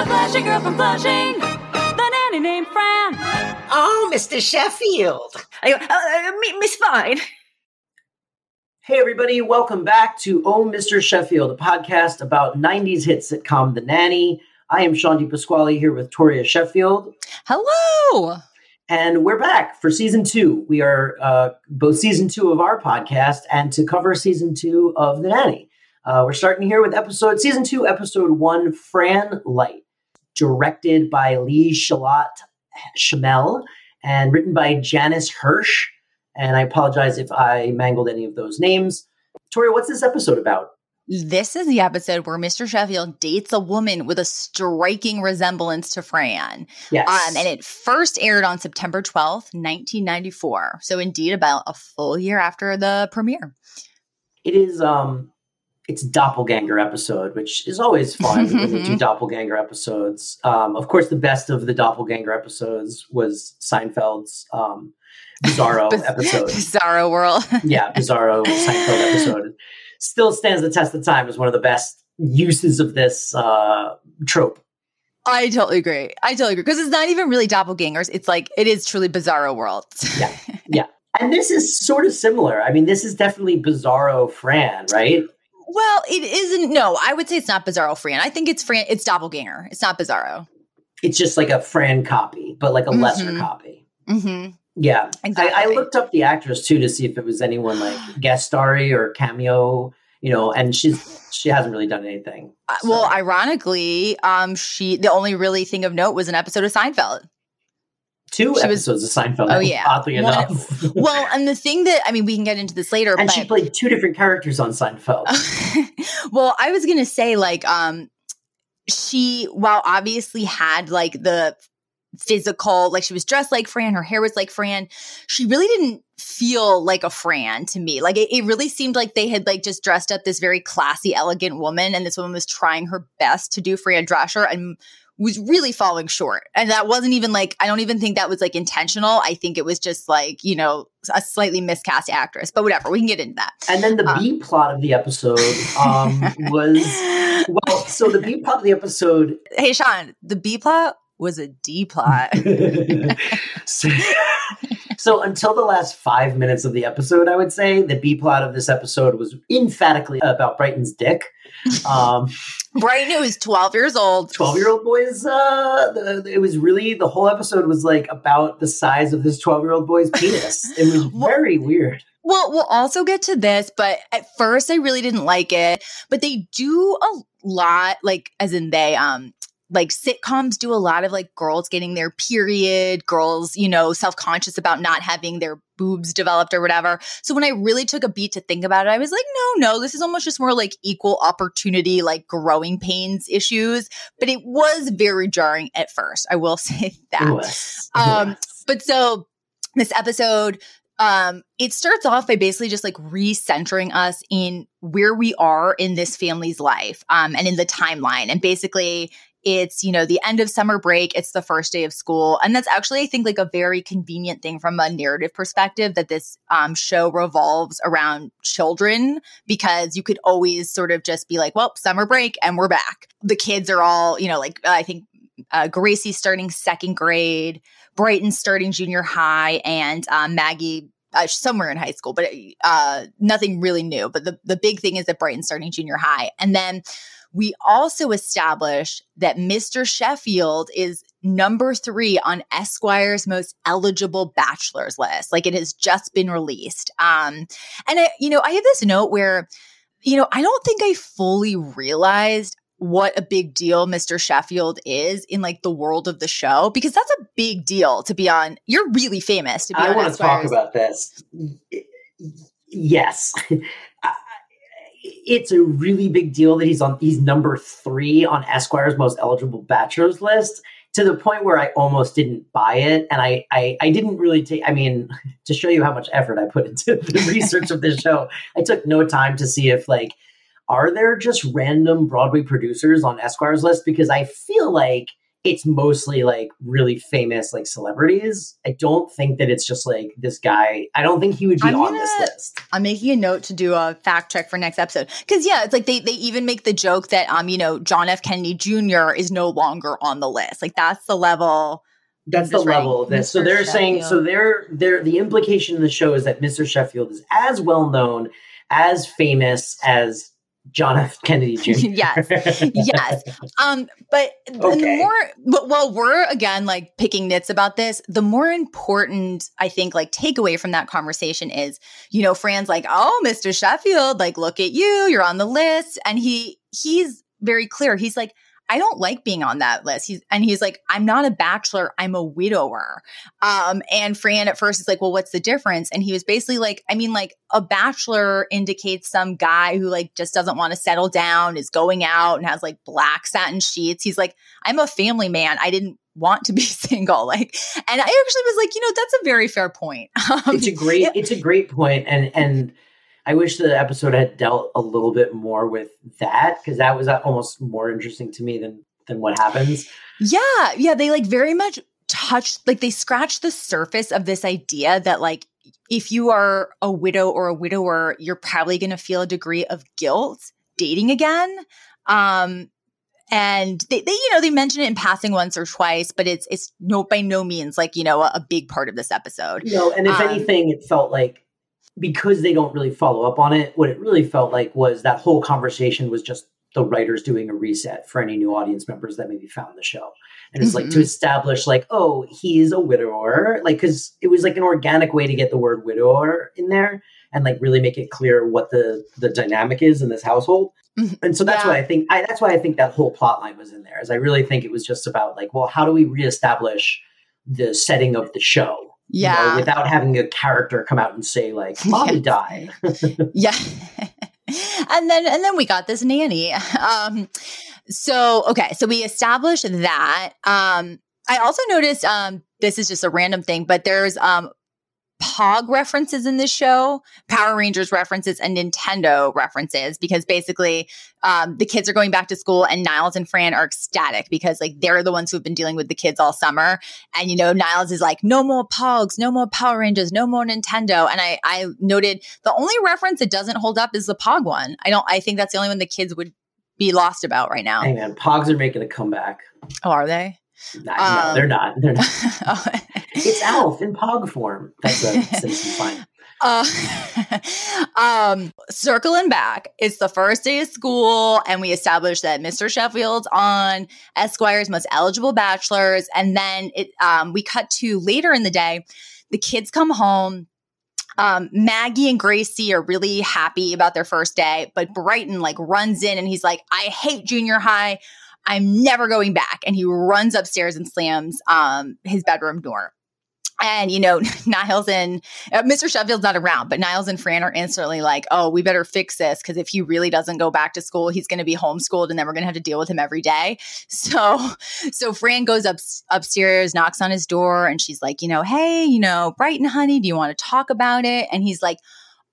The Flushing girl from Flushing. The nanny named Fran. Oh, Mr. Sheffield. I uh, uh, Miss Fine. Hey, everybody, welcome back to Oh, Mr. Sheffield, a podcast about 90s hit sitcom The Nanny. I am Sean DiPasquale here with Toria Sheffield, Hello. and we're back for season two. We are uh, both season two of our podcast and to cover season two of The Nanny. Uh, we're starting here with episode season two, episode one, Fran Light, directed by Lee Shallat Chemel and written by Janice Hirsch. And I apologize if I mangled any of those names. Tori, what's this episode about? This is the episode where Mr. Sheffield dates a woman with a striking resemblance to Fran. Yes. Um, and it first aired on September 12th, 1994. So, indeed, about a full year after the premiere. it is um it's doppelganger episode, which is always fun when they do doppelganger episodes. Um, of course, the best of the doppelganger episodes was Seinfeld's um, Bizarro Biz- episode. Bizarro World. yeah, Bizarro Seinfeld episode. Still stands the test of time as one of the best uses of this uh, trope. I totally agree. I totally agree. Because it's not even really doppelgangers. It's like, it is truly Bizarro World. Yeah. Yeah. And this is sort of similar. I mean, this is definitely Bizarro Fran, right? Well, it isn't. No, I would say it's not Bizarro Fran. I think it's Fran. It's Doppelganger. It's not Bizarro. It's just like a Fran copy, but like a lesser Mhm. copy. Mm-hmm. Yeah. Exactly. I, I looked up the actress too to see if it was anyone like guest starry or cameo, you know, and she's she hasn't really done anything. Uh, Well, ironically, um, she the only really thing of note was an episode of Seinfeld. Two she was- episodes of Seinfeld. Oh, yeah. oddly One- enough. well, and the thing that I mean, we can get into this later, and but she played two different characters on Seinfeld. well, I was gonna say like um, she while obviously had like the physical, like she was dressed like Fran, her hair was like Fran. She really didn't feel like a Fran to me. Like it, it really seemed like they had like just dressed up this very classy, elegant woman, and this woman was trying her best to do Fran Drescher and was really falling short. And that wasn't even like I don't even think that was like intentional. I think it was just like, you know, a slightly miscast actress. But whatever, we can get into that. and then the Uh. B plot of the episode um, was well. So the B plot of the episode Hey Sean, the B plot was a D plot. so, so until the last five minutes of the episode, I would say the B plot of this episode was emphatically about Brighton's dick. Um, Brighton, who was 12 years old. 12 year old boy's, uh, the, it was really, the whole episode was like about the size of this 12 year old boy's penis. It was very weird. Well, we'll also get to this, but at first I really didn't like it. But they do a lot, like as in they um like sitcoms do a lot of like girls getting their period, girls, you know, self-conscious about not having their boobs developed or whatever. So when I really took a beat to think about it, I was like, no, no, this is almost just more like equal opportunity, like growing pains issues. But it was very jarring at first. I will say that. Was. Um, But so this episode, um, it starts off by basically just like recentering us in where we are in this family's life, um, and in the timeline. And basically, it's you know the end of summer break. It's the first day of school, and that's actually I think like a very convenient thing from a narrative perspective that this um, show revolves around children because you could always sort of just be like, well, summer break, and we're back. The kids are all you know like I think uh, Gracie's starting second grade. Brighton starting junior high and um, Maggie uh, somewhere in high school, but uh, nothing really new. But the, the big thing is that Brighton's starting junior high. And then we also establish that Mr. Sheffield is number three on Esquire's most eligible bachelor's list. Like it has just been released. Um, and I, you know, I have this note where, you know, I don't think I fully realized what a big deal Mr. Sheffield is in like the world of the show because that's a big deal to be on. You're really famous to be I on. want to talk about this. Yes. It's a really big deal that he's on he's number 3 on Esquire's most eligible bachelors list to the point where I almost didn't buy it. And I I, I didn't really take I mean to show you how much effort I put into the research of this show I took no time to see if like are there just random Broadway producers on Esquire's list? Because I feel like it's mostly like really famous like celebrities. I don't think that it's just like this guy. I don't think he would be I'm on gonna- this list. I'm making a note to do a fact check for next episode. Cause yeah, it's like they they even make the joke that um, you know, John F. Kennedy Jr. is no longer on the list. Like that's the level. That's the level of this. So they're saying so Sheffield. they're they're the implication in the show is that Mr. Sheffield is as well known, as famous as John F. Kennedy Jr. Yes. Yes. Um, but the Okay. more but while we're again like picking nits about this, the more important I think like takeaway from that conversation is, you know, Fran's like, oh, Mr. Sheffield, like, look at you, you're on the list. And he he's very clear. He's like, I don't like being on that list. He's and he's like, I'm not a bachelor, I'm a widower. Um, and Fran at first is like, well, what's the difference? And he was basically like, I mean, like a bachelor indicates some guy who like just doesn't want to settle down, is going out and has like black satin sheets. He's like, I'm a family man. I didn't want to be single. Like, and I actually was like, you know, that's a very fair point. Um, it's a great it's a great point and and I wish the episode had dealt a little bit more with that because that was uh, almost more interesting to me than than what happens. Yeah, yeah, they like very much touched like they scratched the surface of this idea that like if you are a widow or a widower, you're probably going to feel a degree of guilt dating again. Um and they, they you know they mention it in passing once or twice but it's it's no by no means like you know a, a big part of this episode You know, and if Um, anything, it felt like because they don't really follow up on it, what it really felt like was that whole conversation was just the writers doing a reset for any new audience members that maybe found the show. And it's like to Mhm. establish, like, oh, he's a widower. Like, because it was like an organic way to get the word widower in there and like really make it clear what the the dynamic is in this household. Mhm. And so that's Yeah. why I think I, that's why I think that whole plot line was in there. Is I really think it was just about like, well, how do we reestablish the setting of the show? You know, Yeah. without having a character come out and say like, "Mommy died." yeah and then and then we got this nanny um so okay so we established that um i also noticed um this is just a random thing but there's um pog references in this show power rangers references and nintendo references because basically um, the kids are going back to school and niles and fran are ecstatic because like they're the ones who've been dealing with the kids all summer and you know niles is like no more pogs no more power rangers no more nintendo and i i noted the only reference that doesn't hold up is the pog one i don't i think that's the only one the kids would be lost about right now Hey man, Pogs are making a comeback. oh are they Nah, no, Um, they're not. They're not. It's Alf in Pog form. That's a Simpsons line. Uh, um, circling back, it's the first day of school, and we established that Mr. Sheffield's on Esquire's most eligible bachelors, and then it um, we cut to later in the day. The kids come home. Um, Maggie and Gracie are really happy about their first day, but Brighton like runs in and he's like, "I hate junior high. I'm never going back." And he runs upstairs and slams um, his bedroom door. And you know, Niles and uh, Mr. Sheffield's not around, but Niles and Fran are instantly like, "Oh, we better fix this because if he really doesn't go back to school, he's going to be homeschooled, and then we're going to have to deal with him every day." So, so Fran goes up upstairs, knocks on his door, and she's like, "You know, hey, you know, Brighton, honey, do you want to talk about it?" And he's like.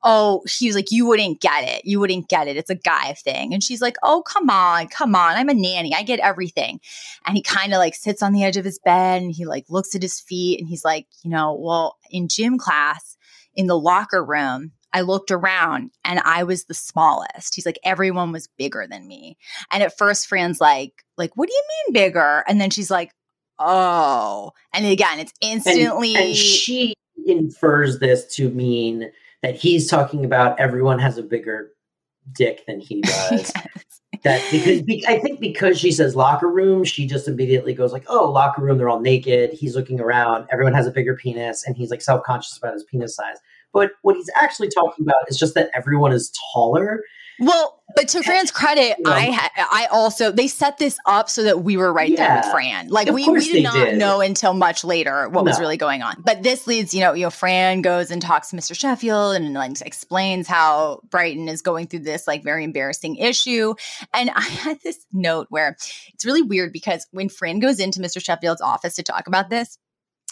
Oh, he was like, you wouldn't get it. You wouldn't get it. It's a guy thing. And she's like, oh, come on, come on. I'm a nanny. I get everything. And he kind of like sits on the edge of his bed and he like looks at his feet and he's like, you know, well, in gym class, in the locker room, I looked around and I was the smallest. He's like, everyone was bigger than me. And at first, Fran's like, like, what do you mean bigger? And then she's like, oh. And again, it's And, instantly. and she infers this to mean that he's talking about everyone has a bigger dick than he does. that because be, I think because she says locker room, she just immediately goes like, "Oh, locker room, they're all naked." He's looking around, everyone has a bigger penis, and he's like self conscious about his penis size. But what he's actually talking about is just that everyone is taller. Well, but to Fran's credit, know. I I also they set this up so that we were right there with Fran. Like Of we we did not did. know until much later what was really going on. But this leads, you know, you know, Fran goes and talks to Mr. Sheffield and like explains how Brighton is going through this like very embarrassing issue. And I had this note where it's really weird because when Fran goes into Mr. Sheffield's office to talk about this,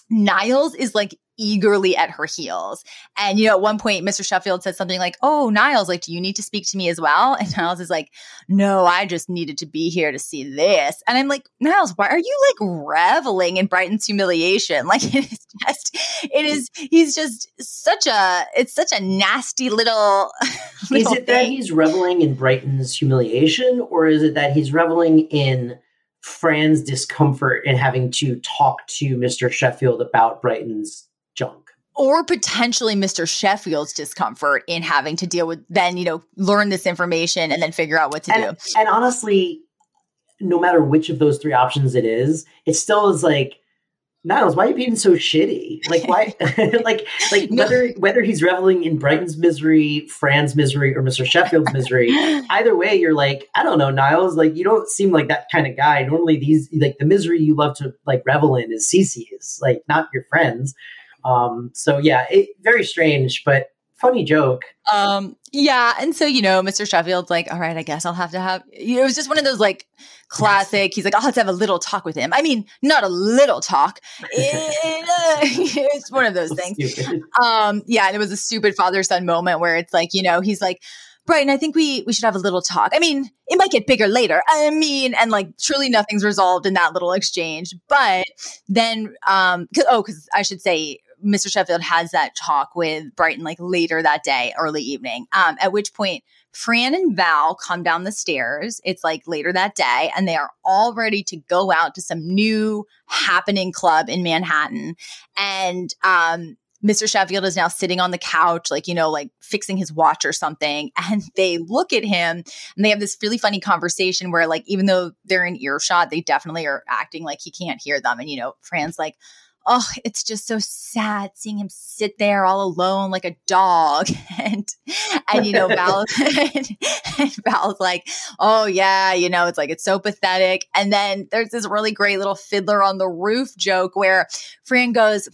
Niles is like eagerly at her heels. And, you know, at one point, Mr. Sheffield said something like, Oh, Niles, like, do you need to speak to me as well? And Niles is like, No, I just needed to be here to see this. And I'm like, Niles, why are you like reveling in Brighton's humiliation? Like, it is just, it is, he's just such a, it's such a nasty little. little is it thing. that he's reveling in Brighton's humiliation, or is it that he's reveling in Fran's discomfort in having to talk to Mr. Sheffield about Brighton's junk. Or potentially Mr. Sheffield's discomfort in having to deal with then, you know, learn this information and then figure out what to and, do. And honestly, no matter which of those three options it is, it still is like Niles, why are you being so shitty? Like why like like no. whether whether he's reveling in Brighton's misery, Fran's misery, or Mr. Sheffield's misery, either way, you're like, I don't know, Niles, like you don't seem like that kind of guy. Normally these like the misery you love to like revel in is Cece's, like not your friends. Um so yeah, it very strange, but funny joke. Um, yeah. And so, you know, Mr. Sheffield's like, all right, I guess I'll have to have, it was just one of those like classic. He's like, I'll have to have a little talk with him. I mean, not a little talk. It, uh, it's one of those things. Um, yeah. And it was a stupid father son moment where it's like, you know, he's like, Brighton, I think we we should have a little talk. I mean, it might get bigger later. I mean, and like truly nothing's resolved in that little exchange. But then, um, cause, oh, because I should say Mr. Sheffield has that talk with Brighton like later that day, early evening. Um, at which point Fran and Val come down the stairs. It's like later that day, and they are all ready to go out to some new happening club in Manhattan. And um, Mr. Sheffield is now sitting on the couch, like, you know, like fixing his watch or something. And they look at him and they have this really funny conversation where, like, even though they're in earshot, they definitely are acting like he can't hear them. And, you know, Fran's like, oh, it's just so sad seeing him sit there all alone like a dog. And, and, you know, Val, and, and Val's like, oh, yeah, you know, it's like, it's so pathetic. And then there's this really great little fiddler on the roof joke where Fran goes,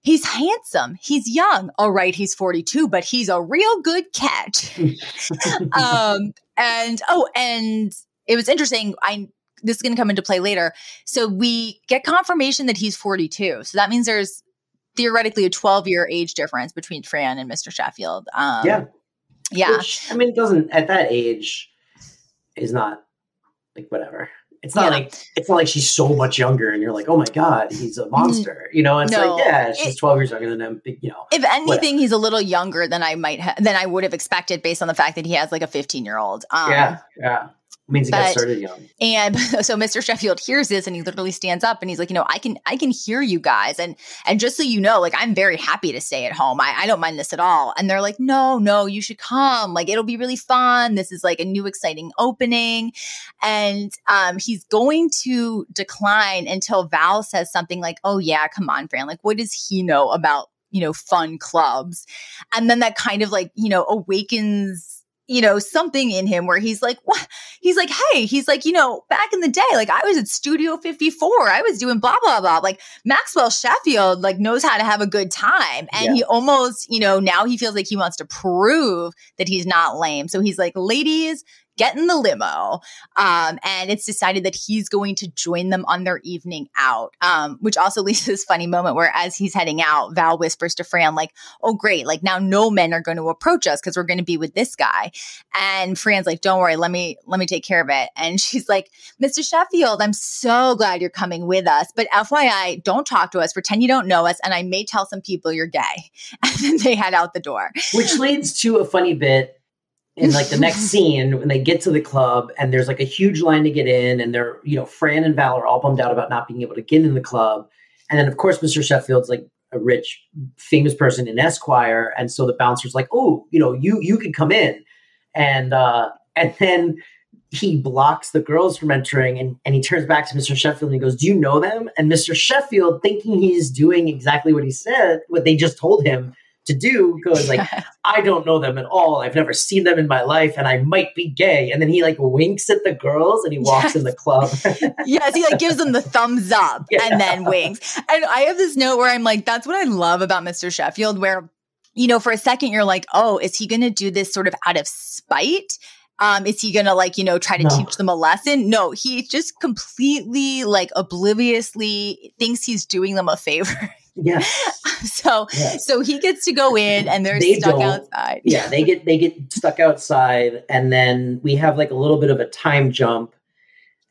he's handsome. He's young. All right, he's 42, but he's a real good catch. um, and, oh, and it was interesting. I, this is going to come into play later. So we get confirmation that he's 42. So that means there's theoretically a 12 year age difference between Fran and Mr. Sheffield. Um, yeah. Yeah. Which, I mean, it doesn't, at that age, is not like whatever. It's not yeah. like it's not like she's so much younger, and you're like, oh my god, he's a monster, you know. It's no, like, yeah, she's it, 12 years younger than him, you know. If anything, whatever. he's a little younger than I might ha- than I would have expected based on the fact that he has like a 15 year old. Um, yeah, yeah means he but, got started young. And so Mr. Sheffield hears this and he literally stands up and he's like, you know, I can I can hear you guys. And and just so you know, like I'm very happy to stay at home. I, I don't mind this at all. And they're like, no, no, you should come. Like it'll be really fun. This is like a new exciting opening. And um he's going to decline until Val says something like, Oh yeah, come on, Fran. Like, what does he know about, you know, fun clubs? And then that kind of like, you know, awakens you know, something in him where he's like, what? He's like, hey, he's like, you know, back in the day, like I was at Studio 54, I was doing blah, blah, blah. Like Maxwell Sheffield, like knows how to have a good time. And yeah. he almost, you know, now he feels like he wants to prove that he's not lame. So he's like, ladies, get in the limo. Um, and it's decided that he's going to join them on their evening out, um, which also leads to this funny moment where as he's heading out, Val whispers to Fran, like, oh, great. Like now no men are going to approach us because we're going to be with this guy. And Fran's like, don't worry. Let me, let me take care of it. And she's like, Mr. Sheffield, I'm so glad you're coming with us. But FYI, don't talk to us. Pretend you don't know us. And I may tell some people you're gay. And then they head out the door. Which leads to a funny bit in like the next scene when they get to the club and there's like a huge line to get in and they're you know fran and val are all bummed out about not being able to get in the club and then of course mr sheffield's like a rich famous person in esquire and so the bouncer's like oh you know you you could come in and uh and then he blocks the girls from entering and, and he turns back to Mr. Sheffield and he goes, Do you know them? And Mr. Sheffield, thinking he's doing exactly what he said, what they just told him, to do goes like i don't know them at all i've never seen them in my life and i might be gay and then he like winks at the girls and he walks yes. in the club yes he like gives them the thumbs up yeah. and then winks and i have this note where i'm like that's what i love about mr sheffield where you know for a second you're like oh is he going to do this sort of out of spite Um, is he gonna like, you know, try to No. teach them a lesson? No, he just completely like obliviously thinks he's doing them a favor. Yeah. so Yes. so he gets to go in and they're They stuck outside. yeah, they get they get stuck outside, and then we have like a little bit of a time jump.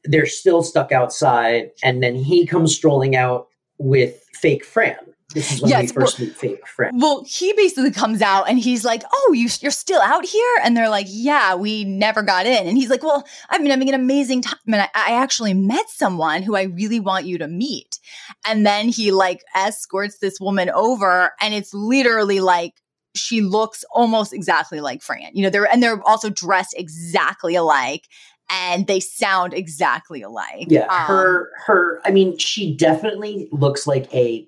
They're still stuck outside, and then he comes strolling out with fake Fran. This is when Yes, we first meet fake. Well, he basically comes out and he's like, "Oh, you you're still out here?" And they're like, "Yeah, we never got in." And he's like, "Well, I've been having an amazing time, and I, I actually met someone who I really want you to meet." And then he like escorts this woman over, and it's literally like she looks almost exactly like Fran. You know, they're and they're also dressed exactly alike, and they sound exactly alike. Yeah, Um, her her. I mean, she definitely looks like a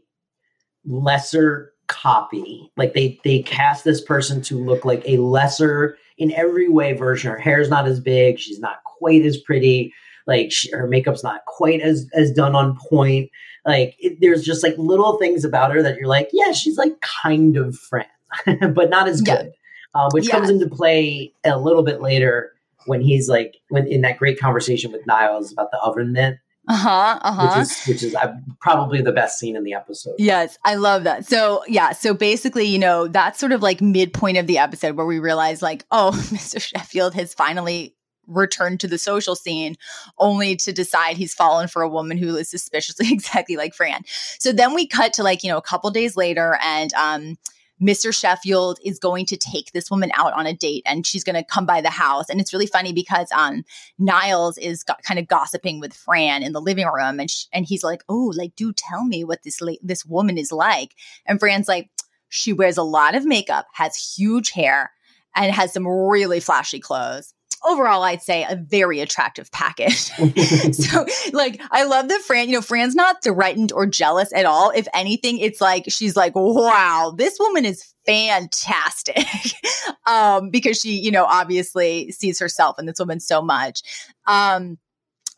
lesser copy. Like they they cast this person to look like a lesser in every way version. Her hair's not as big. She's not quite as pretty. Like she, her makeup's not quite as as done on point. Like it, there's just like little things about her that you're like, yeah, she's like kind of Fran, but not as Yeah. good. Uh, which comes into play a little bit later when he's like when in that great conversation with Niles about the oven mitt, uh-huh, uh-huh. which is which is uh, probably the best scene in the episode. Yes, I love that. So, yeah, so basically, you know, that's sort of like midpoint of the episode where we realize, like, oh, Mr. Sheffield has finally returned to the social scene only to decide he's fallen for a woman who is suspiciously exactly like Fran. So then we cut to like, you know, a couple days later and um Mr. Sheffield is going to take this woman out on a date and she's going to come by the house. And it's really funny because um, Niles is go- kind of gossiping with Fran in the living room and, and he's like, Oh, like, do tell me what this, la- this woman is like. And Fran's like, She wears a lot of makeup, has huge hair, and has some really flashy clothes. Overall, I'd say a very attractive package. so like I love that Fran, you know, Fran's not threatened or jealous at all. If anything, it's like she's like, wow, this woman is fantastic. um, because she, you know, obviously sees herself in this woman so much. Um,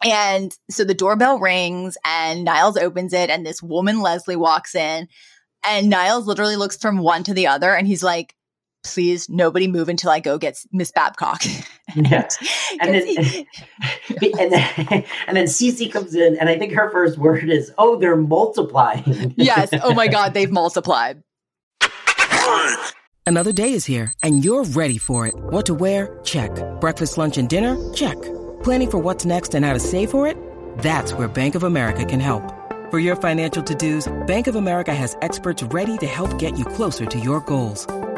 and so the doorbell rings and Niles opens it, and this woman, Leslie, walks in. And Niles literally looks from one to the other and he's like, please, nobody move until I go get Miss Babcock. Yeah. And then, he- and then and then Cece comes in, and I think her first word is, "Oh, they're multiplying." yes. Oh my God, they've multiplied. Another day is here, and you're ready for it. What to wear? Check. Breakfast, lunch, and dinner? Check. Planning for what's next and how to save for it? That's where Bank of America can help. For your financial to-dos, Bank of America has experts ready to help get you closer to your goals.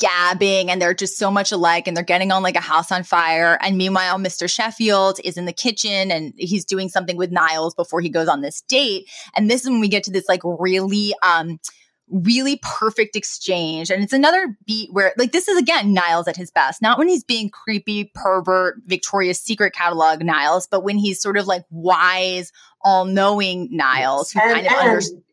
gabbing and they're just so much alike and they're getting on like a house on fire. And meanwhile, Mr. Sheffield is in the kitchen and he's doing something with Niles before he goes on this date. And this is when we get to this like really, um, really perfect exchange. And it's another beat where, like, this is again Niles at his best, not when he's being creepy, pervert, Victoria's Secret catalog Niles, but when he's sort of like wise, all knowing Niles who and, kind of and, understands.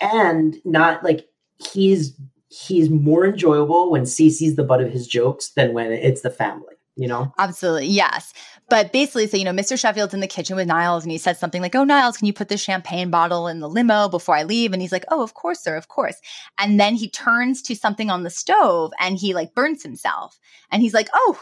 and not like he's he's more enjoyable when Cece's the butt of his jokes than when it's the family. You know, Absolutely. Yes. But basically, so, you know, Mr. Sheffield's in the kitchen with Niles and he says something like, Oh, Niles, can you put this champagne bottle in the limo before I leave? And he's like, Oh, of course, sir, of course. And then he turns to something on the stove and he like burns himself. And he's like, Oh,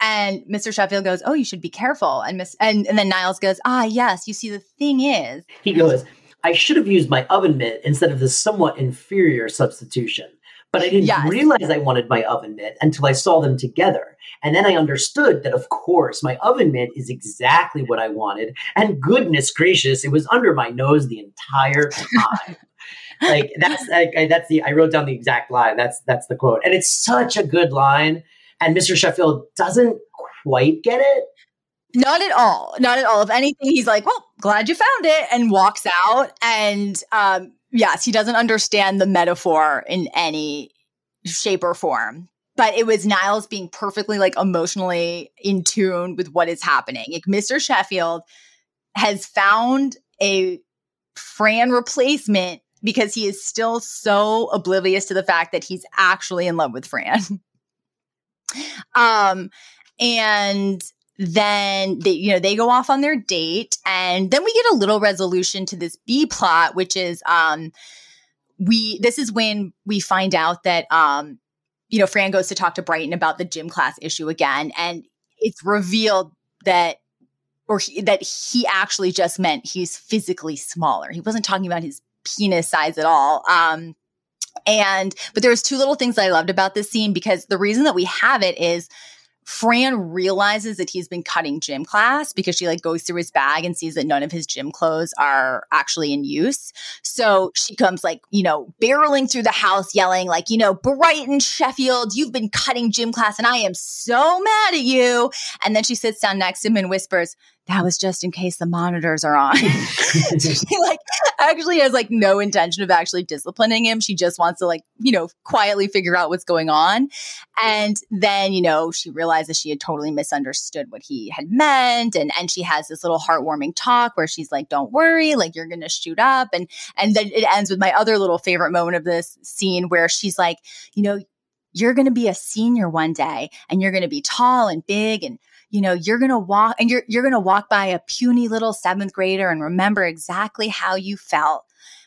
and Mr. Sheffield goes, Oh, you should be careful. And Miss and, and then Niles goes, Ah, yes, you see, the thing is, he goes, "I should have used my oven mitt instead of this somewhat inferior substitution." But I didn't Yes. realize I wanted my oven mitt until I saw them together. And then I understood that, of course, my oven mitt is exactly what I wanted. And goodness gracious, it was under my nose the entire time. like that's like, I- that's the I wrote down the exact line. That's that's the quote, and it's such a good line. And Mr. Sheffield doesn't quite get it. Not at all. Not at all. If anything, he's like, well, glad you found it and walks out. And um, yes, he doesn't understand the metaphor in any shape or form. But it was Niles being perfectly like emotionally in tune with what is happening. Like Mr. Sheffield has found a Fran replacement because he is still so oblivious to the fact that he's actually in love with Fran. um, and then they, you know, they go off on their date, and then we get a little resolution to this B plot, which is, um, we. This is when we find out that, um, you know, Fran goes to talk to Brighton about the gym class issue again, and it's revealed that or he, that he actually just meant he's physically smaller. He wasn't talking about his penis size at all. Um, and but there was two little things I loved about this scene because the reason that we have it is Fran realizes that he's been cutting gym class because she like goes through his bag and sees that none of his gym clothes are actually in use. So she comes like, you know, barreling through the house yelling like, you know, Brighton Sheffield, you've been cutting gym class and I am so mad at you. And then she sits down next to him and whispers, that was just in case the monitors are on. she like actually has like no intention of actually disciplining him. She just wants to like, you know, quietly figure out what's going on. And then, you know, she realizes she had totally misunderstood what he had meant. And and she has this little heartwarming talk where she's like, Don't worry, like you're gonna shoot up. And and then it ends with my other little favorite moment of this scene where she's like, you know, you're going to be a senior one day and you're going to be tall and big and you know, you're going to walk and you're, you're going to walk by a puny little seventh grader and remember exactly how you felt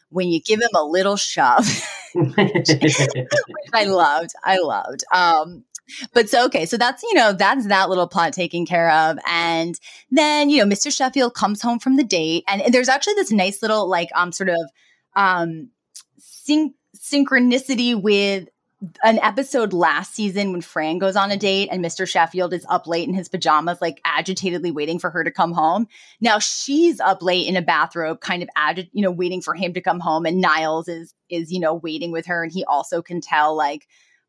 when you give him a little shove, which I loved. I loved. Um, but so okay so that's you know that's that little plot taken care of and then you know mr sheffield comes home from the date and, and there's actually this nice little like um sort of um syn- synchronicity with an episode last season when Fran goes on a date and Mr. Sheffield is up late in his pajamas, like agitatedly waiting for her to come home. Now she's up late in a bathrobe, kind of agit, you know, waiting for him to come home. And Niles is is you know waiting with her, and he also can tell like.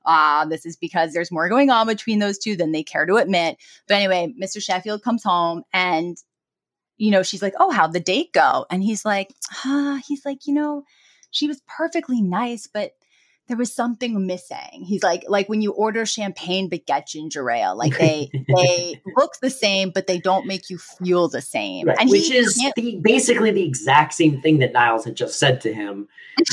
Ah, uh, this is because there's more going on between those two than they care to admit. But anyway, Mr. Sheffield comes home and, you know, she's like, Oh, how'd the date go? And he's like, Ah, he's like, you know, she was perfectly nice, but there was something missing. He's like, like when you order champagne but get ginger ale, like they they look the same, but they don't make you feel the same. Right. And Which is the, basically the exact same thing that Niles had just said to him.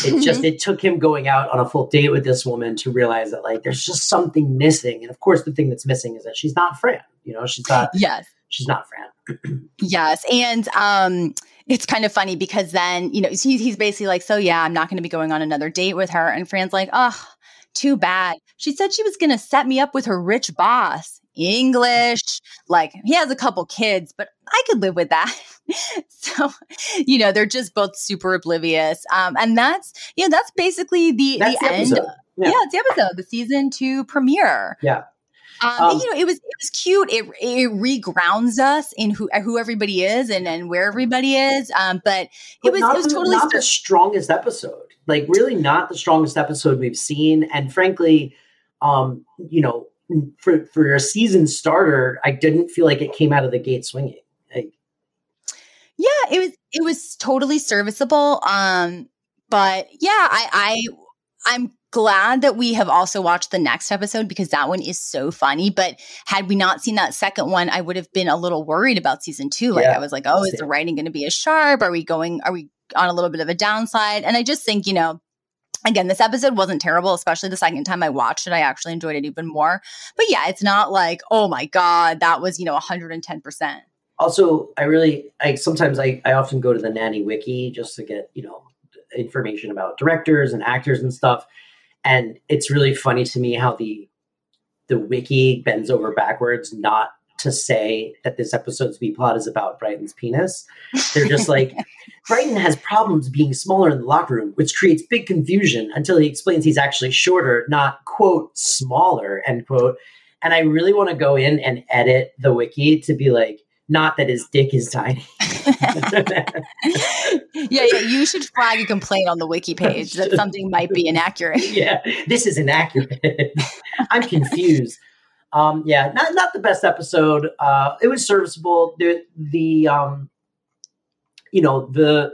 It just it took him going out on a full date with this woman to realize that like there's just something missing. And of course, the thing that's missing is that she's not Fran. You know, she's not. Yes, she's not Fran. yes, and um it's kind of funny because then, you know, he's, he's basically like, so yeah, I'm not going to be going on another date with her. And Fran's like, oh, too bad. She said she was going to set me up with her rich boss. English, like he has a couple kids, but I could live with that. so, you know, they're just both super oblivious. Um, and that's, you know, that's basically the, that's the, the end. Yeah. yeah, it's the episode, the season two premiere. Yeah. Um, um, you know, it was it was cute. It it regrounds us in who who everybody is and and where everybody is. Um, but it was it was totally not the strongest episode. Like really, not the strongest episode we've seen. And frankly, um, you know, for for a season starter, I didn't feel like it came out of the gate swinging. Like, yeah, it was it was totally serviceable. Um, but yeah, I I I'm glad that we have also watched the next episode because that one is so funny. But had we not seen that second one, I would have been a little worried about season two. Like yeah. I was like, oh, is the writing going to be as sharp? Are we going, are we on a little bit of a downside? And I just think, you know, again, this episode wasn't terrible, especially the second time I watched it. I actually enjoyed it even more. But yeah, it's not like, oh my God, that was, you know, 110%. Also, I really, I sometimes I, I often go to the nanny wiki just to get, you know, information about directors and actors and stuff and it's really funny to me how the the wiki bends over backwards not to say that this episode's B plot is about Brighton's penis. They're just like, Brighton has problems being smaller in the locker room, which creates big confusion until he explains he's actually shorter, not quote smaller, end quote. And I really want to go in and edit the wiki to be like, not that his dick is tiny. yeah, yeah. You should flag a complaint on the wiki page that something might be inaccurate. yeah, this is inaccurate. I'm confused. Um, yeah, not not the best episode. Uh, it was serviceable. The the um, you know the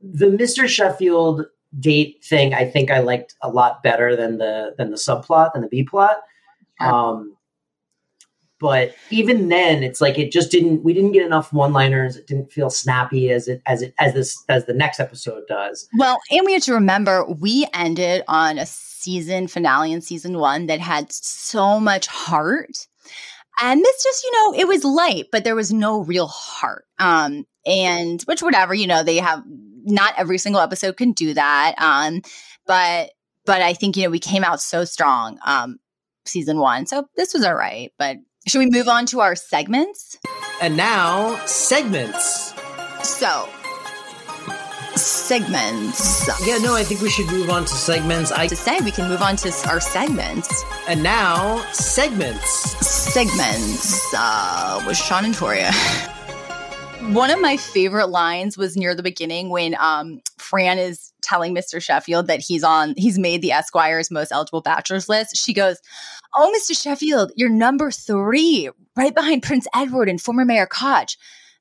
the Mr. Sheffield date thing. I think I liked a lot better than the than the subplot than the B plot. Um, but even then it's like it just didn't we didn't get enough one liners it didn't feel snappy as it as it as this as the next episode does Well, and we have to remember we ended on a season finale in season one that had so much heart. And this just, you know, it was light, but there was no real heart. Um, and which whatever, you know, they have not every single episode can do that. Um, but but I think, you know, we came out so strong, um, season one. So this was all right. But should we move on to our segments? And now, segments. So segments. Yeah, no, I think we should move on to segments. I To say we can move on to our segments. and now segments. segments uh, with Sean and Toria. One of my favorite lines was near the beginning when um, Fran is telling Mr. Sheffield that he's on, he's made the Esquire's most eligible bachelors list. She goes, "Oh, Mr. Sheffield, you're number three, right behind Prince Edward and former Mayor Koch."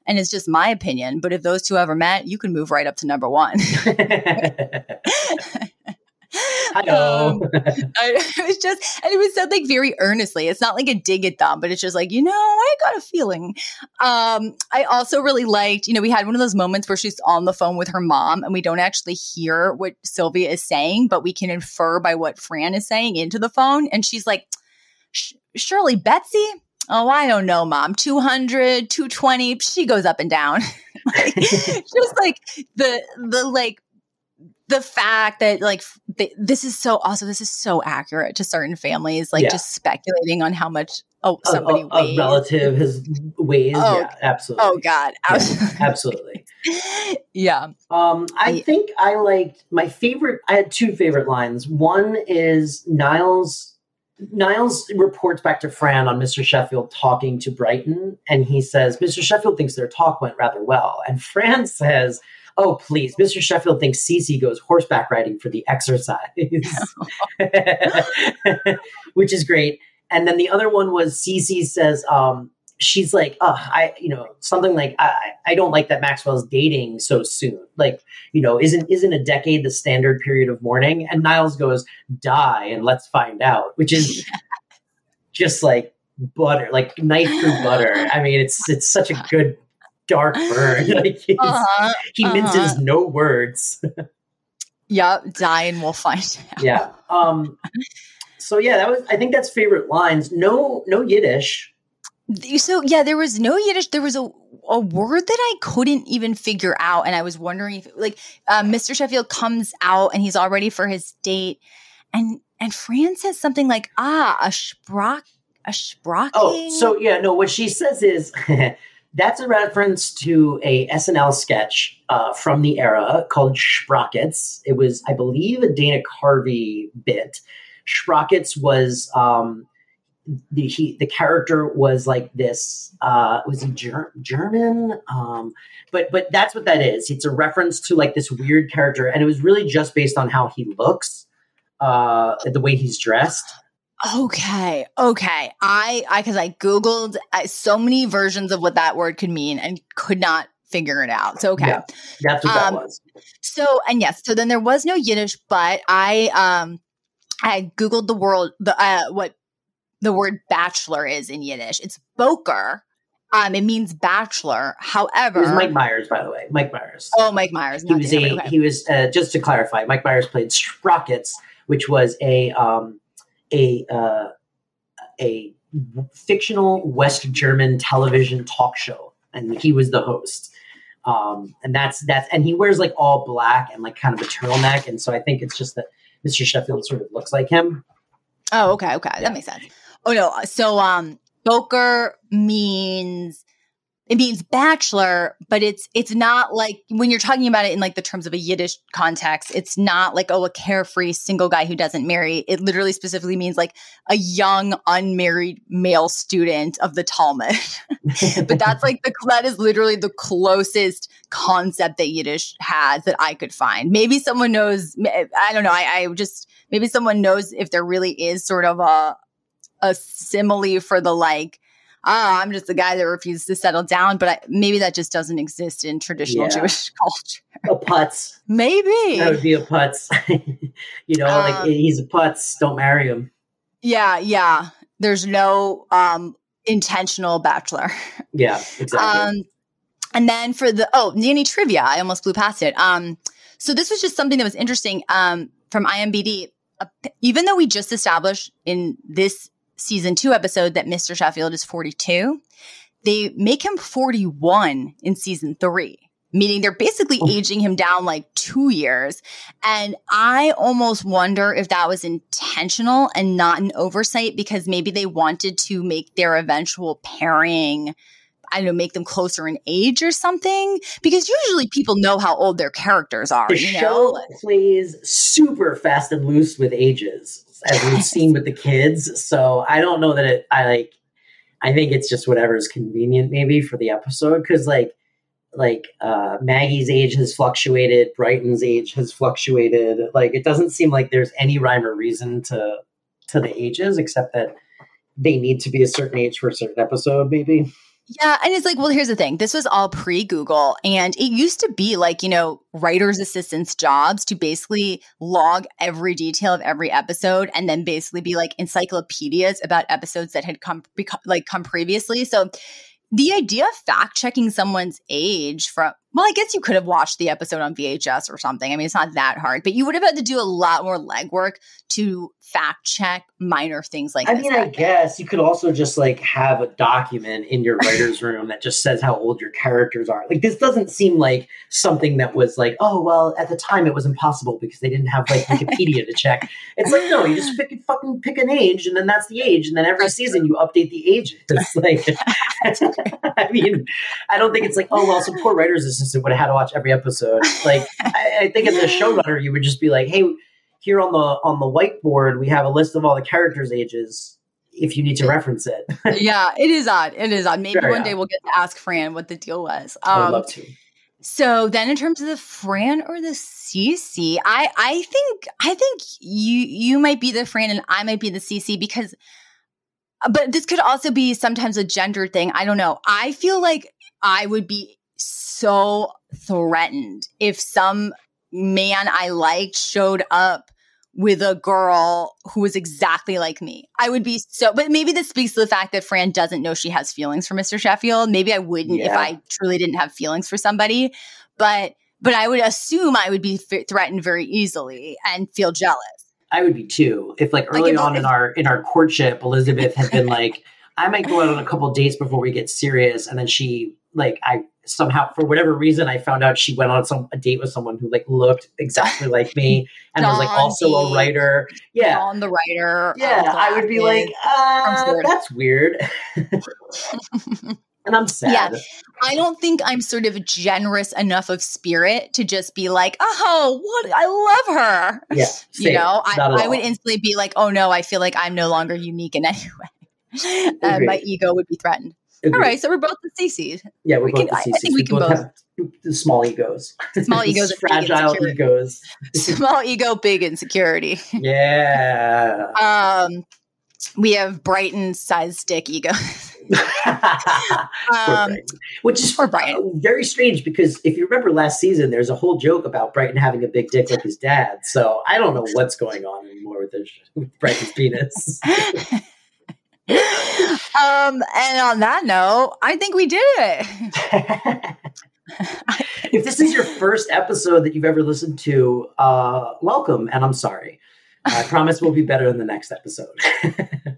And it's just my opinion, but if those two ever met, you can move right up to number one. Hello. Um, I, it was just, and it was said like very earnestly. It's not like a dig at them, but it's just like, you know, I got a feeling. Um, I also really liked, you know, we had one of those moments where she's on the phone with her mom and we don't actually hear what Sylvia is saying, but we can infer by what Fran is saying into the phone. And she's like, "Sh- Shirley, Betsy? Oh, I don't know, mom. 200, 220. She goes up and down. like, just like the, the like, the fact that like th- this is so also this is so accurate to certain families like Yeah. just speculating on how much oh somebody a, a weighs. relative his ways Oh, yeah absolutely oh god Yeah, absolutely yeah Um, I I- think I liked my favorite. I had two favorite lines. One is Niles. Niles reports back to Fran on Mr. Sheffield talking to Brighton, and he says Mr. Sheffield thinks their talk went rather well, and Fran says, "Oh, please, Mr. Sheffield thinks Cece goes horseback riding for the exercise," which is great. And then the other one was Cece says, um, she's like, oh, I, you know, something like, I, I don't like that Maxwell's dating so soon. Like, you know, isn't isn't a decade the standard period of mourning? And Niles goes, die and let's find out, which is just like butter, like knife through butter. I mean, it's it's such a good dark burn. Like uh-huh. he minces uh-huh. no words. and we'll find out yeah. Um. So yeah, that was. I think that's favorite lines. No, no Yiddish. so yeah there was no yiddish there was a, a word that i couldn't even figure out and i was wondering if like uh, mr sheffield comes out and he's all ready for his date and and fran says something like ah a sprock a sprocking Oh, so yeah, no. What she says is that's a reference to a SNL sketch uh, from the era called Sprockets. It was, I believe, a Dana Carvey bit. Sprockets was um, the he, the character was like this. Uh, was he ger- German? Um, but but that's what that is. It's a reference to like this weird character, and it was really just based on how he looks, uh, the way he's dressed. Okay. Okay. I I because I googled uh, so many versions of what that word could mean and could not figure it out. So okay. Yeah. That's what Um, that was. So and yes, so then there was no Yiddish, but I um I googled the world the uh what the word bachelor is in Yiddish. It's boker. Um it means bachelor. However, It Mike Myers, by the way. Mike Myers. Oh, Mike Myers. he was a okay. he was uh, just to clarify. Mike Myers played Sprockets, which was a um, a uh, a fictional West German television talk show, and he was the host. Um, and that's that's and he wears like all black and like kind of a turtleneck, and so I think it's just that Mr. Sheffield sort of looks like him. Oh, okay, okay. That makes sense. Oh no. So um boker means it means bachelor, but it's it's not like when you're talking about it in like the terms of a Yiddish context, it's not like oh a carefree single guy who doesn't marry. It literally specifically means like a young unmarried male student of the Talmud. but that's like the that is literally the closest concept that Yiddish has that I could find. Maybe someone knows. I don't know. I, I just maybe someone knows if there really is sort of a a simile for the like. Ah, I'm just the guy that refused to settle down, but I, maybe that just doesn't exist in traditional Yeah. Jewish culture. a putz. Maybe. That would be a putz. you know, like Um, he's a putz. Don't marry him. Yeah, yeah. There's no um intentional bachelor. Yeah, exactly. Um, and then for the oh nanny trivia, I almost blew past it. Um, so this was just something that was interesting um, from IMBD. Uh, even though we just established in this season two episode that Mr. Sheffield is 42, they make him 41 in season three, meaning they're basically Oh. aging him down like two years. And I almost wonder if that was intentional and not an oversight because maybe they wanted to make their eventual pairing. I don't know, make them closer in age or something. Because usually people know how old their characters are, the you show plays super fast and loose with ages, as we've seen with the kids. So I don't know that it. I like. I think it's just whatever is convenient, maybe for the episode, because like, like uh, Maggie's age has fluctuated, Brighton's age has fluctuated. Like, it doesn't seem like there's any rhyme or reason to to the ages, except that they need to be a certain age for a certain episode, maybe. Yeah, and it's like, well, here's the thing. This was all pre-Google, and it used to be like, you know, writers' assistants' jobs to basically log every detail of every episode, and then basically be like encyclopedias about episodes that had come like come previously. So, the idea of fact checking someone's age from well, I guess you could have watched the episode on VHS or something. I mean, it's not that hard, but you would have had to do a lot more legwork to fact check minor things like I mean, I guess you could also just like have a document in your writer's room that just says how old your characters are. Like, this doesn't seem like something that was like, oh, well, at the time it was impossible because they didn't have like Wikipedia to check. It's like, no, you just pick fucking pick an age and then that's the age. And then every season you update the ages. Like, I mean, I don't think it's like, oh, well, some poor writer's assistant would have had to watch every episode. Like, I, I think as a showrunner, you would just be like, hey, here on the on the whiteboard we have a list of all the characters' ages. If you need to reference it, yeah, it is odd. It is odd. Maybe Very one odd. day we'll get to ask Fran what the deal was. I would Um, love to. so then, in terms of the Fran or the CC, I I think I think you you might be the Fran and I might be the CC because, but this could also be sometimes a gender thing. I don't know. I feel like I would be so threatened if some man I liked showed up with a girl who was exactly like me. I would be so, but maybe this speaks to the fact that Fran doesn't know she has feelings for Mr. Sheffield. Maybe I wouldn't if I truly didn't have feelings for somebody, but but I would assume I would be f- threatened very easily and feel jealous. I would be too. If like Like, early if- on in our in our courtship, Elizabeth had been like, I might go out on a couple dates before we get serious, and then she like I somehow for whatever reason I found out she went on some a date with someone who like looked exactly like me and was like also a writer. Yeah. On the writer. Yeah, of I would be like, uh, that's weird. and I'm sad. Yeah. I don't think I'm sort of generous enough of spirit to just be like, oh, what? I love her. Yeah, You know, I, I would instantly be like, oh no, I feel like I'm no longer unique in any way. and my ego would be threatened. All Agreed. right, so we're both the CCs. Yeah, we're we both can- the I- I think we can both- have the small egos. Small egos fragile egos. Small ego, big insecurity. Yeah. Um, we have Brighton sized stick ego. Poor Um, Which is poor Brighton. uh, very strange because if you remember last season, there's a whole joke about Brighton having a big dick like his dad. So I don't know what's going on anymore with, this, with Brighton's penis. Um, and on that note, I think we did it. if this is your first episode that you've ever listened to, uh, welcome, and I'm sorry. I promise we'll be better in the next episode.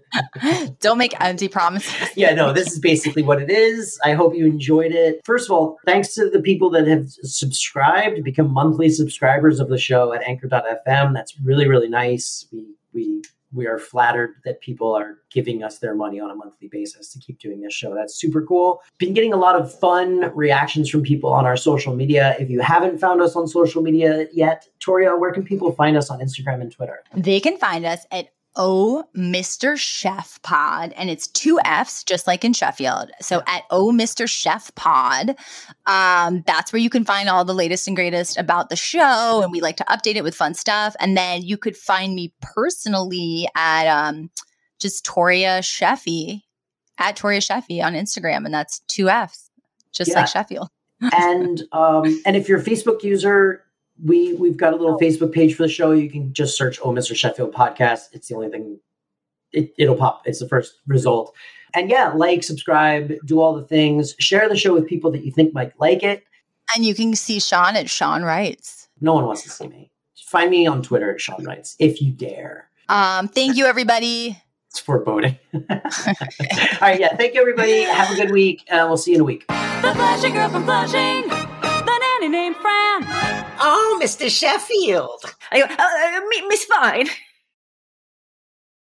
Don't make empty promises. yeah, no, this is basically what it is. I hope you enjoyed it. First of all, thanks to the people that have subscribed, become monthly subscribers of the show at anchor.fm. That's really, really nice. We we we are flattered that people are giving us their money on a monthly basis to keep doing this show. That's super cool. Been getting a lot of fun reactions from people on our social media. If you haven't found us on social media yet, Toria, where can people find us on Instagram and Twitter? They can find us at Oh Mr. Sheff Pod, and it's two F's, just like in Sheffield. So at Oh Mr. Sheff Pod, um, that's where you can find all the latest and greatest about the show, and we like to update it with fun stuff. And then you could find me personally at um, just Toria Sheffy at Toria Sheffy on Instagram, and that's two F's, just Yeah. like Sheffield. and um, and if you're a Facebook user, we we've got a little Facebook page for the show. You can just search "Oh Mr. Sheffield Podcast." It's the only thing. It, it'll pop. It's the first result. And yeah, like, subscribe, do all the things. Share the show with people that you think might like it. And you can see Sean at Sean Writes. No one wants to see me. Find me on Twitter at Sean Writes if you dare. Um, thank you, everybody. It's foreboding. all right, yeah. Thank you, everybody. Have a good week. Uh, we'll see you in a week. The Flashing Girl from Flushing. The nanny named Fran. Oh, Mr. Sheffield. I go, uh, uh, Miss Fine.